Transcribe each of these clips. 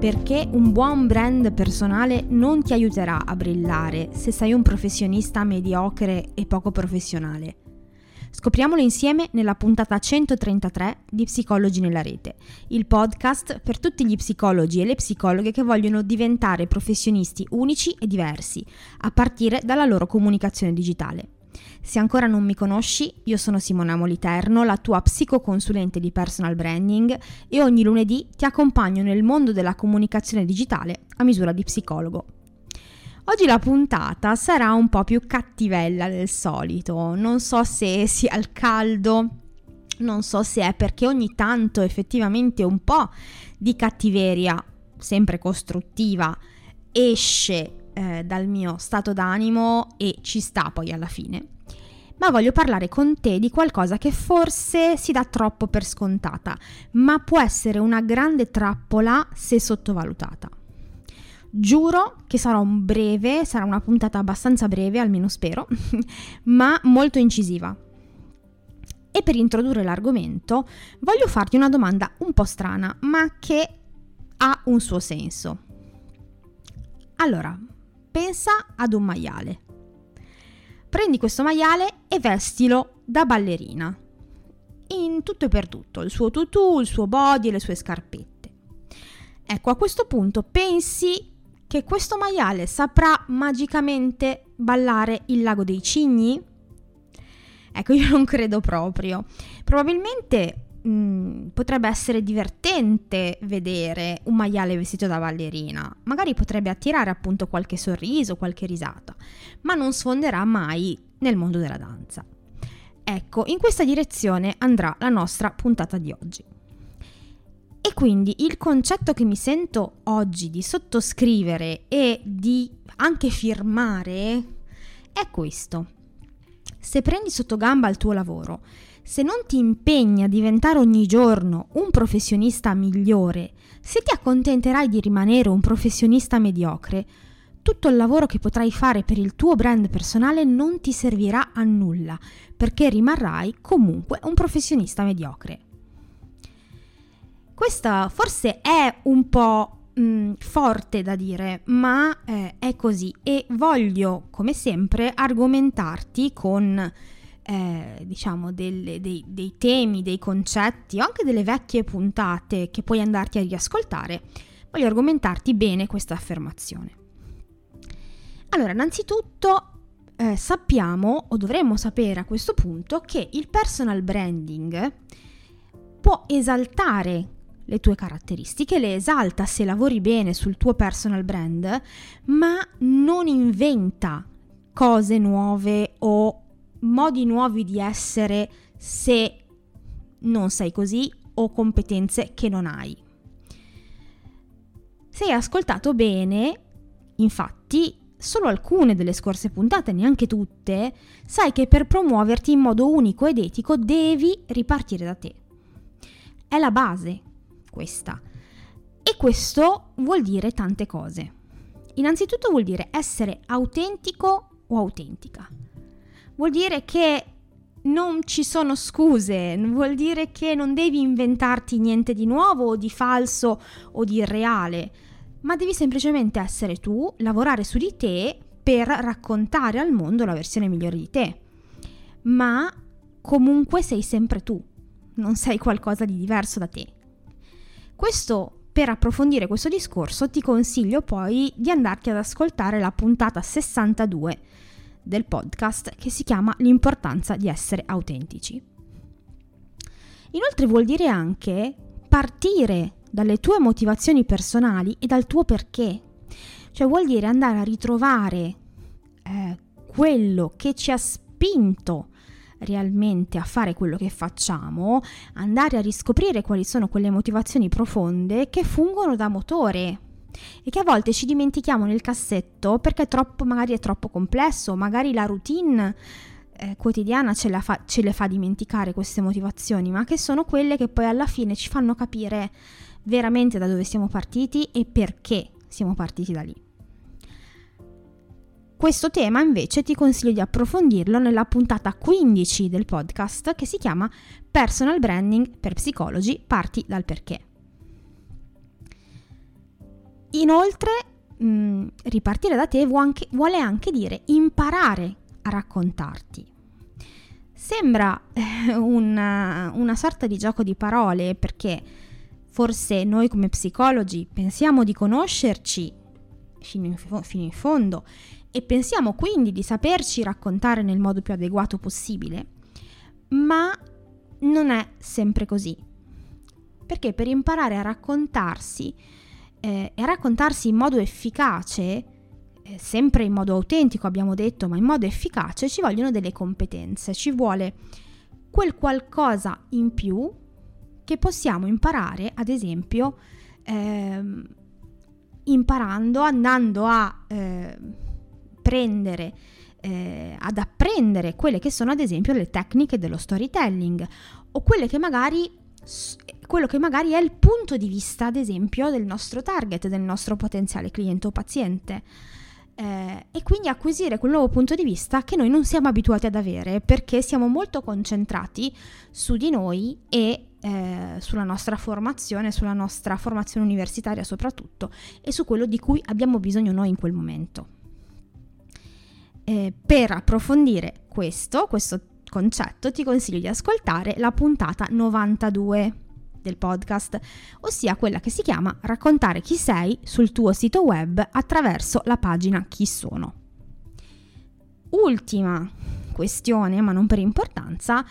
perché un buon brand personale non ti aiuterà a brillare se sei un professionista mediocre e poco professionale. Scopriamolo insieme nella puntata 133 di Psicologi nella rete, il podcast per tutti gli psicologi e le psicologhe che vogliono diventare professionisti unici e diversi, a partire dalla loro comunicazione digitale. Se ancora non mi conosci, io sono Simona Moliterno, la tua psicoconsulente di personal branding e ogni lunedì ti accompagno nel mondo della comunicazione digitale a misura di psicologo. Oggi la puntata sarà un po' più cattivella del solito, non so se sia il caldo, non so se è perché ogni tanto effettivamente un po' di cattiveria, sempre costruttiva, esce eh, dal mio stato d'animo e ci sta poi alla fine ma voglio parlare con te di qualcosa che forse si dà troppo per scontata, ma può essere una grande trappola se sottovalutata. Giuro che sarà un breve, sarà una puntata abbastanza breve, almeno spero, ma molto incisiva. E per introdurre l'argomento voglio farti una domanda un po' strana, ma che ha un suo senso. Allora, pensa ad un maiale. Prendi questo maiale e vestilo da ballerina. In tutto e per tutto, il suo tutù, il suo body e le sue scarpette. Ecco, a questo punto pensi che questo maiale saprà magicamente ballare il lago dei cigni? Ecco, io non credo proprio. Probabilmente Mm, potrebbe essere divertente vedere un maiale vestito da ballerina, magari potrebbe attirare appunto qualche sorriso, qualche risata, ma non sfonderà mai nel mondo della danza. Ecco, in questa direzione andrà la nostra puntata di oggi. E quindi il concetto che mi sento oggi di sottoscrivere e di anche firmare è questo. Se prendi sotto gamba il tuo lavoro, se non ti impegni a diventare ogni giorno un professionista migliore, se ti accontenterai di rimanere un professionista mediocre, tutto il lavoro che potrai fare per il tuo brand personale non ti servirà a nulla, perché rimarrai comunque un professionista mediocre. Questa forse è un po' mh, forte da dire, ma eh, è così e voglio, come sempre, argomentarti con eh, diciamo delle, dei, dei temi, dei concetti o anche delle vecchie puntate che puoi andarti a riascoltare, voglio argomentarti bene questa affermazione. Allora, innanzitutto eh, sappiamo o dovremmo sapere a questo punto che il personal branding può esaltare le tue caratteristiche, le esalta se lavori bene sul tuo personal brand, ma non inventa cose nuove o modi nuovi di essere se non sei così o competenze che non hai. Se hai ascoltato bene, infatti, solo alcune delle scorse puntate, neanche tutte, sai che per promuoverti in modo unico ed etico devi ripartire da te. È la base questa. E questo vuol dire tante cose. Innanzitutto vuol dire essere autentico o autentica vuol dire che non ci sono scuse, vuol dire che non devi inventarti niente di nuovo o di falso o di irreale, ma devi semplicemente essere tu, lavorare su di te per raccontare al mondo la versione migliore di te. Ma comunque sei sempre tu, non sei qualcosa di diverso da te. Questo per approfondire questo discorso ti consiglio poi di andarti ad ascoltare la puntata 62 del podcast che si chiama L'importanza di essere autentici. Inoltre vuol dire anche partire dalle tue motivazioni personali e dal tuo perché. Cioè vuol dire andare a ritrovare eh, quello che ci ha spinto realmente a fare quello che facciamo, andare a riscoprire quali sono quelle motivazioni profonde che fungono da motore e che a volte ci dimentichiamo nel cassetto perché troppo, magari è troppo complesso, magari la routine eh, quotidiana ce, fa, ce le fa dimenticare queste motivazioni, ma che sono quelle che poi alla fine ci fanno capire veramente da dove siamo partiti e perché siamo partiti da lì. Questo tema invece ti consiglio di approfondirlo nella puntata 15 del podcast che si chiama Personal Branding per psicologi, parti dal perché. Inoltre, mh, mm, ripartire da te anche, vuole anche dire imparare a raccontarti. Sembra eh, una, una sorta di gioco di parole perché forse noi come psicologi pensiamo di conoscerci fino in, fino in fondo e pensiamo quindi di saperci raccontare nel modo più adeguato possibile, ma non è sempre così. Perché per imparare a raccontarsi eh, e raccontarsi in modo efficace, eh, sempre in modo autentico abbiamo detto, ma in modo efficace, ci vogliono delle competenze, ci vuole quel qualcosa in più che possiamo imparare, ad esempio, ehm, imparando, andando a eh, prendere, eh, ad apprendere quelle che sono ad esempio le tecniche dello storytelling o quelle che magari quello che magari è il punto di vista, ad esempio, del nostro target, del nostro potenziale cliente o paziente. Eh, e quindi acquisire quel nuovo punto di vista che noi non siamo abituati ad avere perché siamo molto concentrati su di noi e eh, sulla nostra formazione, sulla nostra formazione universitaria soprattutto e su quello di cui abbiamo bisogno noi in quel momento. Eh, per approfondire questo, questo concetto, ti consiglio di ascoltare la puntata 92 del podcast, ossia quella che si chiama Raccontare chi sei sul tuo sito web attraverso la pagina Chi sono. Ultima questione, ma non per importanza,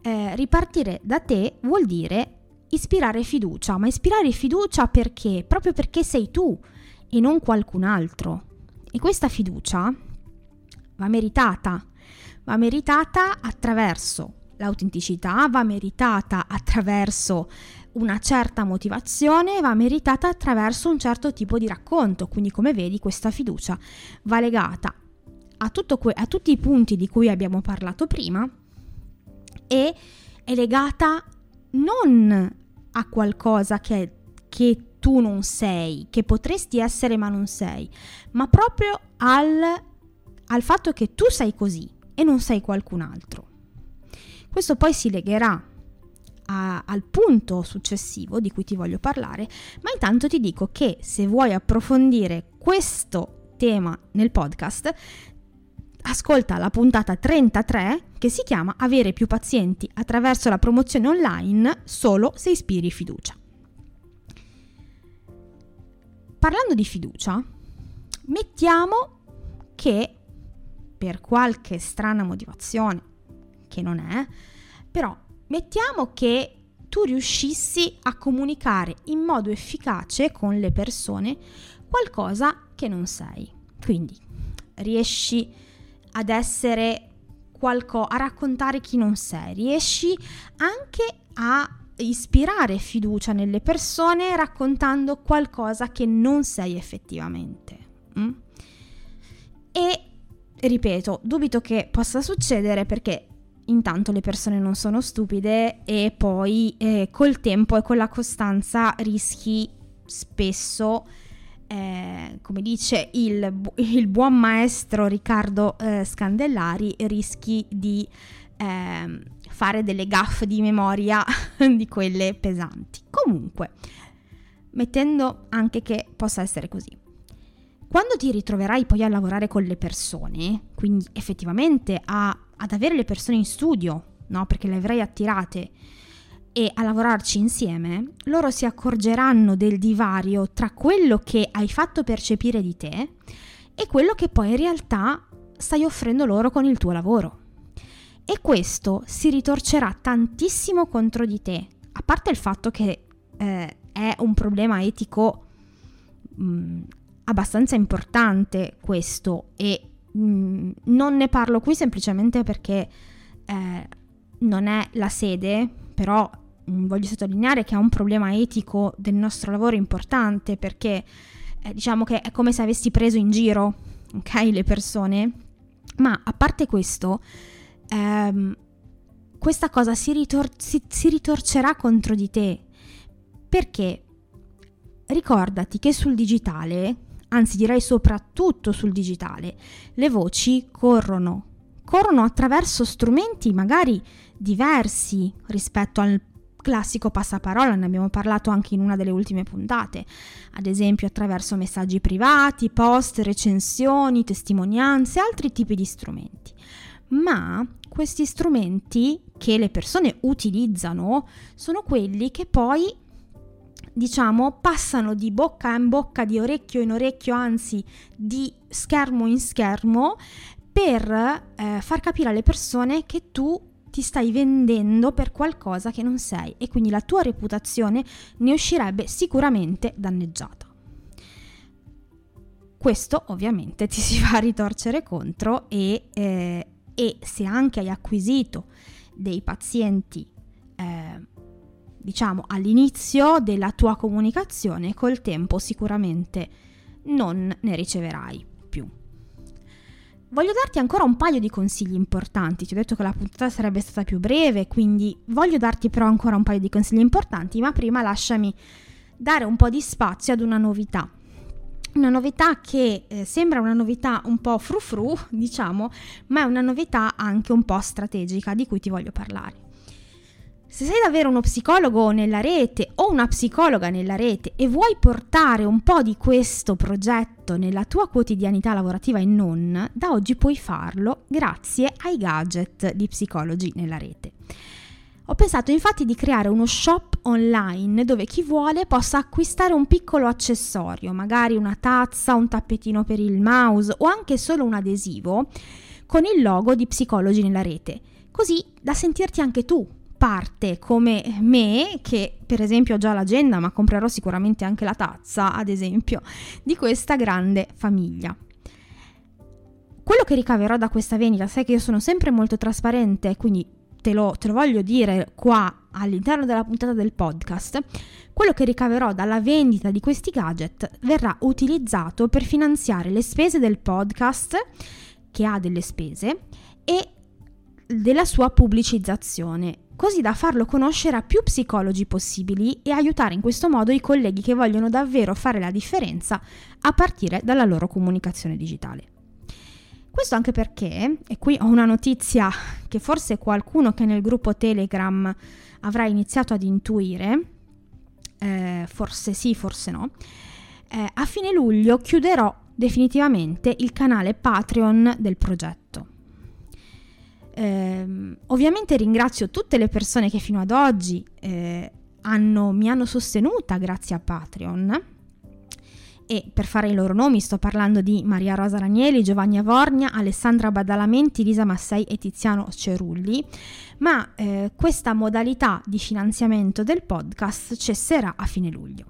eh, ripartire da te vuol dire ispirare fiducia, ma ispirare fiducia perché? Proprio perché sei tu e non qualcun altro. E questa fiducia va meritata, va meritata attraverso l'autenticità, va meritata attraverso una certa motivazione, va meritata attraverso un certo tipo di racconto. Quindi come vedi questa fiducia va legata a, que- a tutti i punti di cui abbiamo parlato prima e è legata non a qualcosa che, che tu non sei, che potresti essere ma non sei, ma proprio al, al fatto che tu sei così e non sei qualcun altro. Questo poi si legherà a, al punto successivo di cui ti voglio parlare, ma intanto ti dico che se vuoi approfondire questo tema nel podcast, ascolta la puntata 33 che si chiama Avere più pazienti attraverso la promozione online solo se ispiri fiducia. Parlando di fiducia, mettiamo che per qualche strana motivazione, che non è, però mettiamo che tu riuscissi a comunicare in modo efficace con le persone qualcosa che non sei. Quindi riesci ad essere qualcosa, a raccontare chi non sei, riesci anche a ispirare fiducia nelle persone raccontando qualcosa che non sei effettivamente. Mm? E ripeto, dubito che possa succedere perché intanto le persone non sono stupide e poi eh, col tempo e con la costanza rischi spesso eh, come dice il, il, buon maestro Riccardo eh, Scandellari, rischi di eh, fare delle gaffe di memoria di quelle pesanti. Comunque, mettendo anche che possa essere così. Quando ti ritroverai poi a lavorare con le persone, quindi effettivamente a, ad avere le persone in studio, no? perché le avrai attirate e a lavorarci insieme, loro si accorgeranno del divario tra quello che hai fatto percepire di te e quello che poi in realtà stai offrendo loro con il tuo lavoro. E questo si ritorcerà tantissimo contro di te, a parte il fatto che eh, è un problema etico mh, mm, abbastanza importante questo e mh, mm, non ne parlo qui semplicemente perché eh, non è la sede, però Mm, voglio sottolineare che è un problema etico del nostro lavoro importante perché eh, diciamo che è come se avessi preso in giro ok, le persone, ma a parte questo, ehm, questa cosa si, ritor- si, si ritorcerà contro di te. Perché? Ricordati che sul digitale, anzi direi soprattutto sul digitale, le voci corrono, corrono attraverso strumenti magari diversi rispetto al classico passaparola, ne abbiamo parlato anche in una delle ultime puntate, ad esempio attraverso messaggi privati, post, recensioni, testimonianze altri tipi di strumenti. Ma questi strumenti che le persone utilizzano sono quelli che poi diciamo passano di bocca in bocca, di orecchio in orecchio, anzi di schermo in schermo per eh, far capire alle persone che tu ti stai vendendo per qualcosa che non sei e quindi la tua reputazione ne uscirebbe sicuramente danneggiata. Questo ovviamente ti si va a ritorcere contro e, eh, e se anche hai acquisito dei pazienti, eh, diciamo, all'inizio della tua comunicazione, col tempo sicuramente non ne riceverai più. Voglio darti ancora un paio di consigli importanti. Ti ho detto che la puntata sarebbe stata più breve, quindi voglio darti però ancora un paio di consigli importanti, ma prima lasciami dare un po' di spazio ad una novità. Una novità che eh, sembra una novità un po' frufru, diciamo, ma è una novità anche un po' strategica di cui ti voglio parlare. Se sei davvero uno psicologo nella rete o una psicologa nella rete e vuoi portare un po' di questo progetto nella tua quotidianità lavorativa e non, da oggi puoi farlo grazie ai gadget di psicologi nella rete. Ho pensato infatti di creare uno shop online dove chi vuole possa acquistare un piccolo accessorio, magari una tazza, un tappetino per il mouse o anche solo un adesivo con il logo di psicologi nella rete, così da sentirti anche tu parte come me, che per esempio ho già l'agenda, ma comprerò sicuramente anche la tazza, ad esempio, di questa grande famiglia. Quello che ricaverò da questa vendita, sai che io sono sempre molto trasparente, quindi te lo, te lo voglio dire qua all'interno della puntata del podcast, quello che ricaverò dalla vendita di questi gadget verrà utilizzato per finanziare le spese del podcast, che ha delle spese, e della sua pubblicizzazione così da farlo conoscere a più psicologi possibili e aiutare in questo modo i colleghi che vogliono davvero fare la differenza a partire dalla loro comunicazione digitale. Questo anche perché, e qui ho una notizia che forse qualcuno che nel gruppo Telegram avrà iniziato ad intuire, eh, forse sì, forse no, eh, a fine luglio chiuderò definitivamente il canale Patreon del progetto. Eh, ovviamente ringrazio tutte le persone che fino ad oggi eh, hanno, mi hanno sostenuta grazie a Patreon. E per fare i loro nomi sto parlando di Maria Rosa Ranieri, Giovanni Avornia, Alessandra Badalamenti, Lisa Massei e Tiziano Cerulli. Ma eh, questa modalità di finanziamento del podcast cesserà a fine luglio.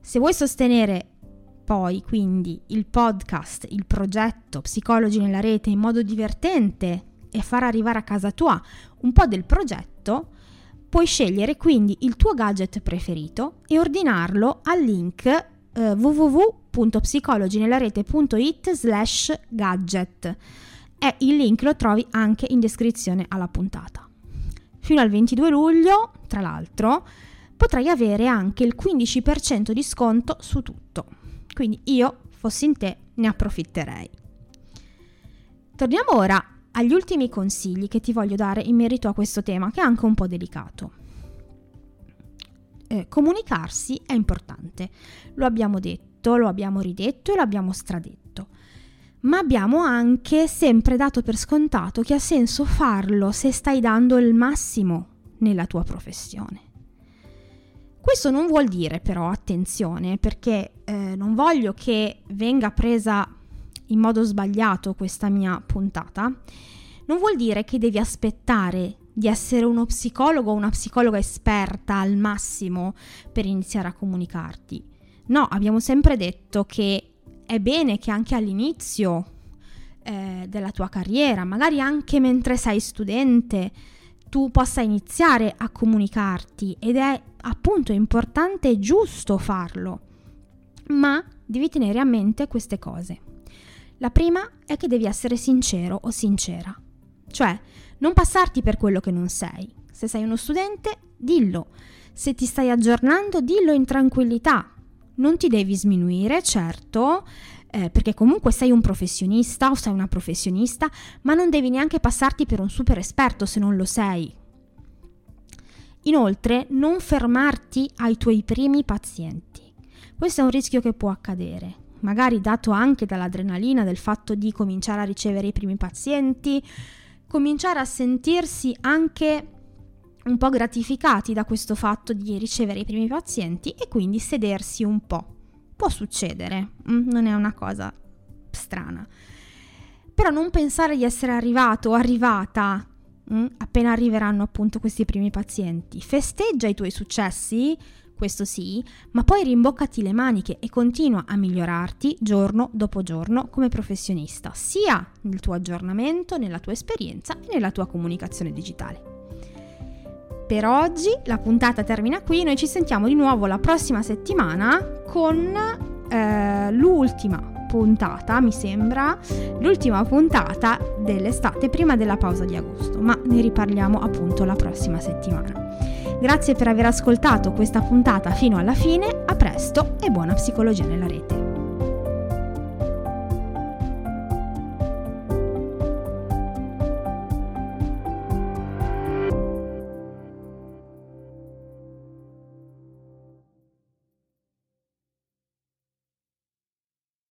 Se vuoi sostenere poi quindi il podcast, il progetto Psicologi nella rete in modo divertente e far arrivare a casa tua un po' del progetto, puoi scegliere quindi il tuo gadget preferito e ordinarlo al link eh, www.psicologinelarete.it slash gadget e il link lo trovi anche in descrizione alla puntata. Fino al 22 luglio, tra l'altro, potrai avere anche il 15% di sconto su tutto. Quindi io, fossi in te, ne approfitterei. Torniamo ora agli ultimi consigli che ti voglio dare in merito a questo tema, che è anche un po' delicato. Eh, comunicarsi è importante, lo abbiamo detto, lo abbiamo ridetto e lo abbiamo stradetto, ma abbiamo anche sempre dato per scontato che ha senso farlo se stai dando il massimo nella tua professione. Questo non vuol dire però, attenzione, perché eh, non voglio che venga presa in modo sbagliato questa mia puntata, non vuol dire che devi aspettare di essere uno psicologo o una psicologa esperta al massimo per iniziare a comunicarti. No, abbiamo sempre detto che è bene che anche all'inizio eh, della tua carriera, magari anche mentre sei studente, tu possa iniziare a comunicarti ed è appunto importante e giusto farlo. Ma devi tenere a mente queste cose. La prima è che devi essere sincero o sincera, cioè non passarti per quello che non sei. Se sei uno studente, dillo. Se ti stai aggiornando, dillo in tranquillità. Non ti devi sminuire, certo, eh, perché comunque sei un professionista o sei una professionista, ma non devi neanche passarti per un super esperto se non lo sei. Inoltre, non fermarti ai tuoi primi pazienti. Questo è un rischio che può accadere, magari dato anche dall'adrenalina del fatto di cominciare a ricevere i primi pazienti, cominciare a sentirsi anche un po' gratificati da questo fatto di ricevere i primi pazienti e quindi sedersi un po'. Può succedere, mm, non è una cosa strana. Però non pensare di essere arrivato o arrivata mm, appena arriveranno appunto questi primi pazienti. Festeggia i tuoi successi, questo sì, ma poi rimboccati le maniche e continua a migliorarti giorno dopo giorno come professionista, sia nel tuo aggiornamento, nella tua esperienza e nella tua comunicazione digitale. Per oggi la puntata termina qui, noi ci sentiamo di nuovo la prossima settimana con eh, l'ultima puntata, mi sembra, l'ultima puntata dell'estate prima della pausa di agosto, ma ne riparliamo appunto la prossima settimana. Grazie per aver ascoltato questa puntata fino alla fine, a presto e buona psicologia nella rete.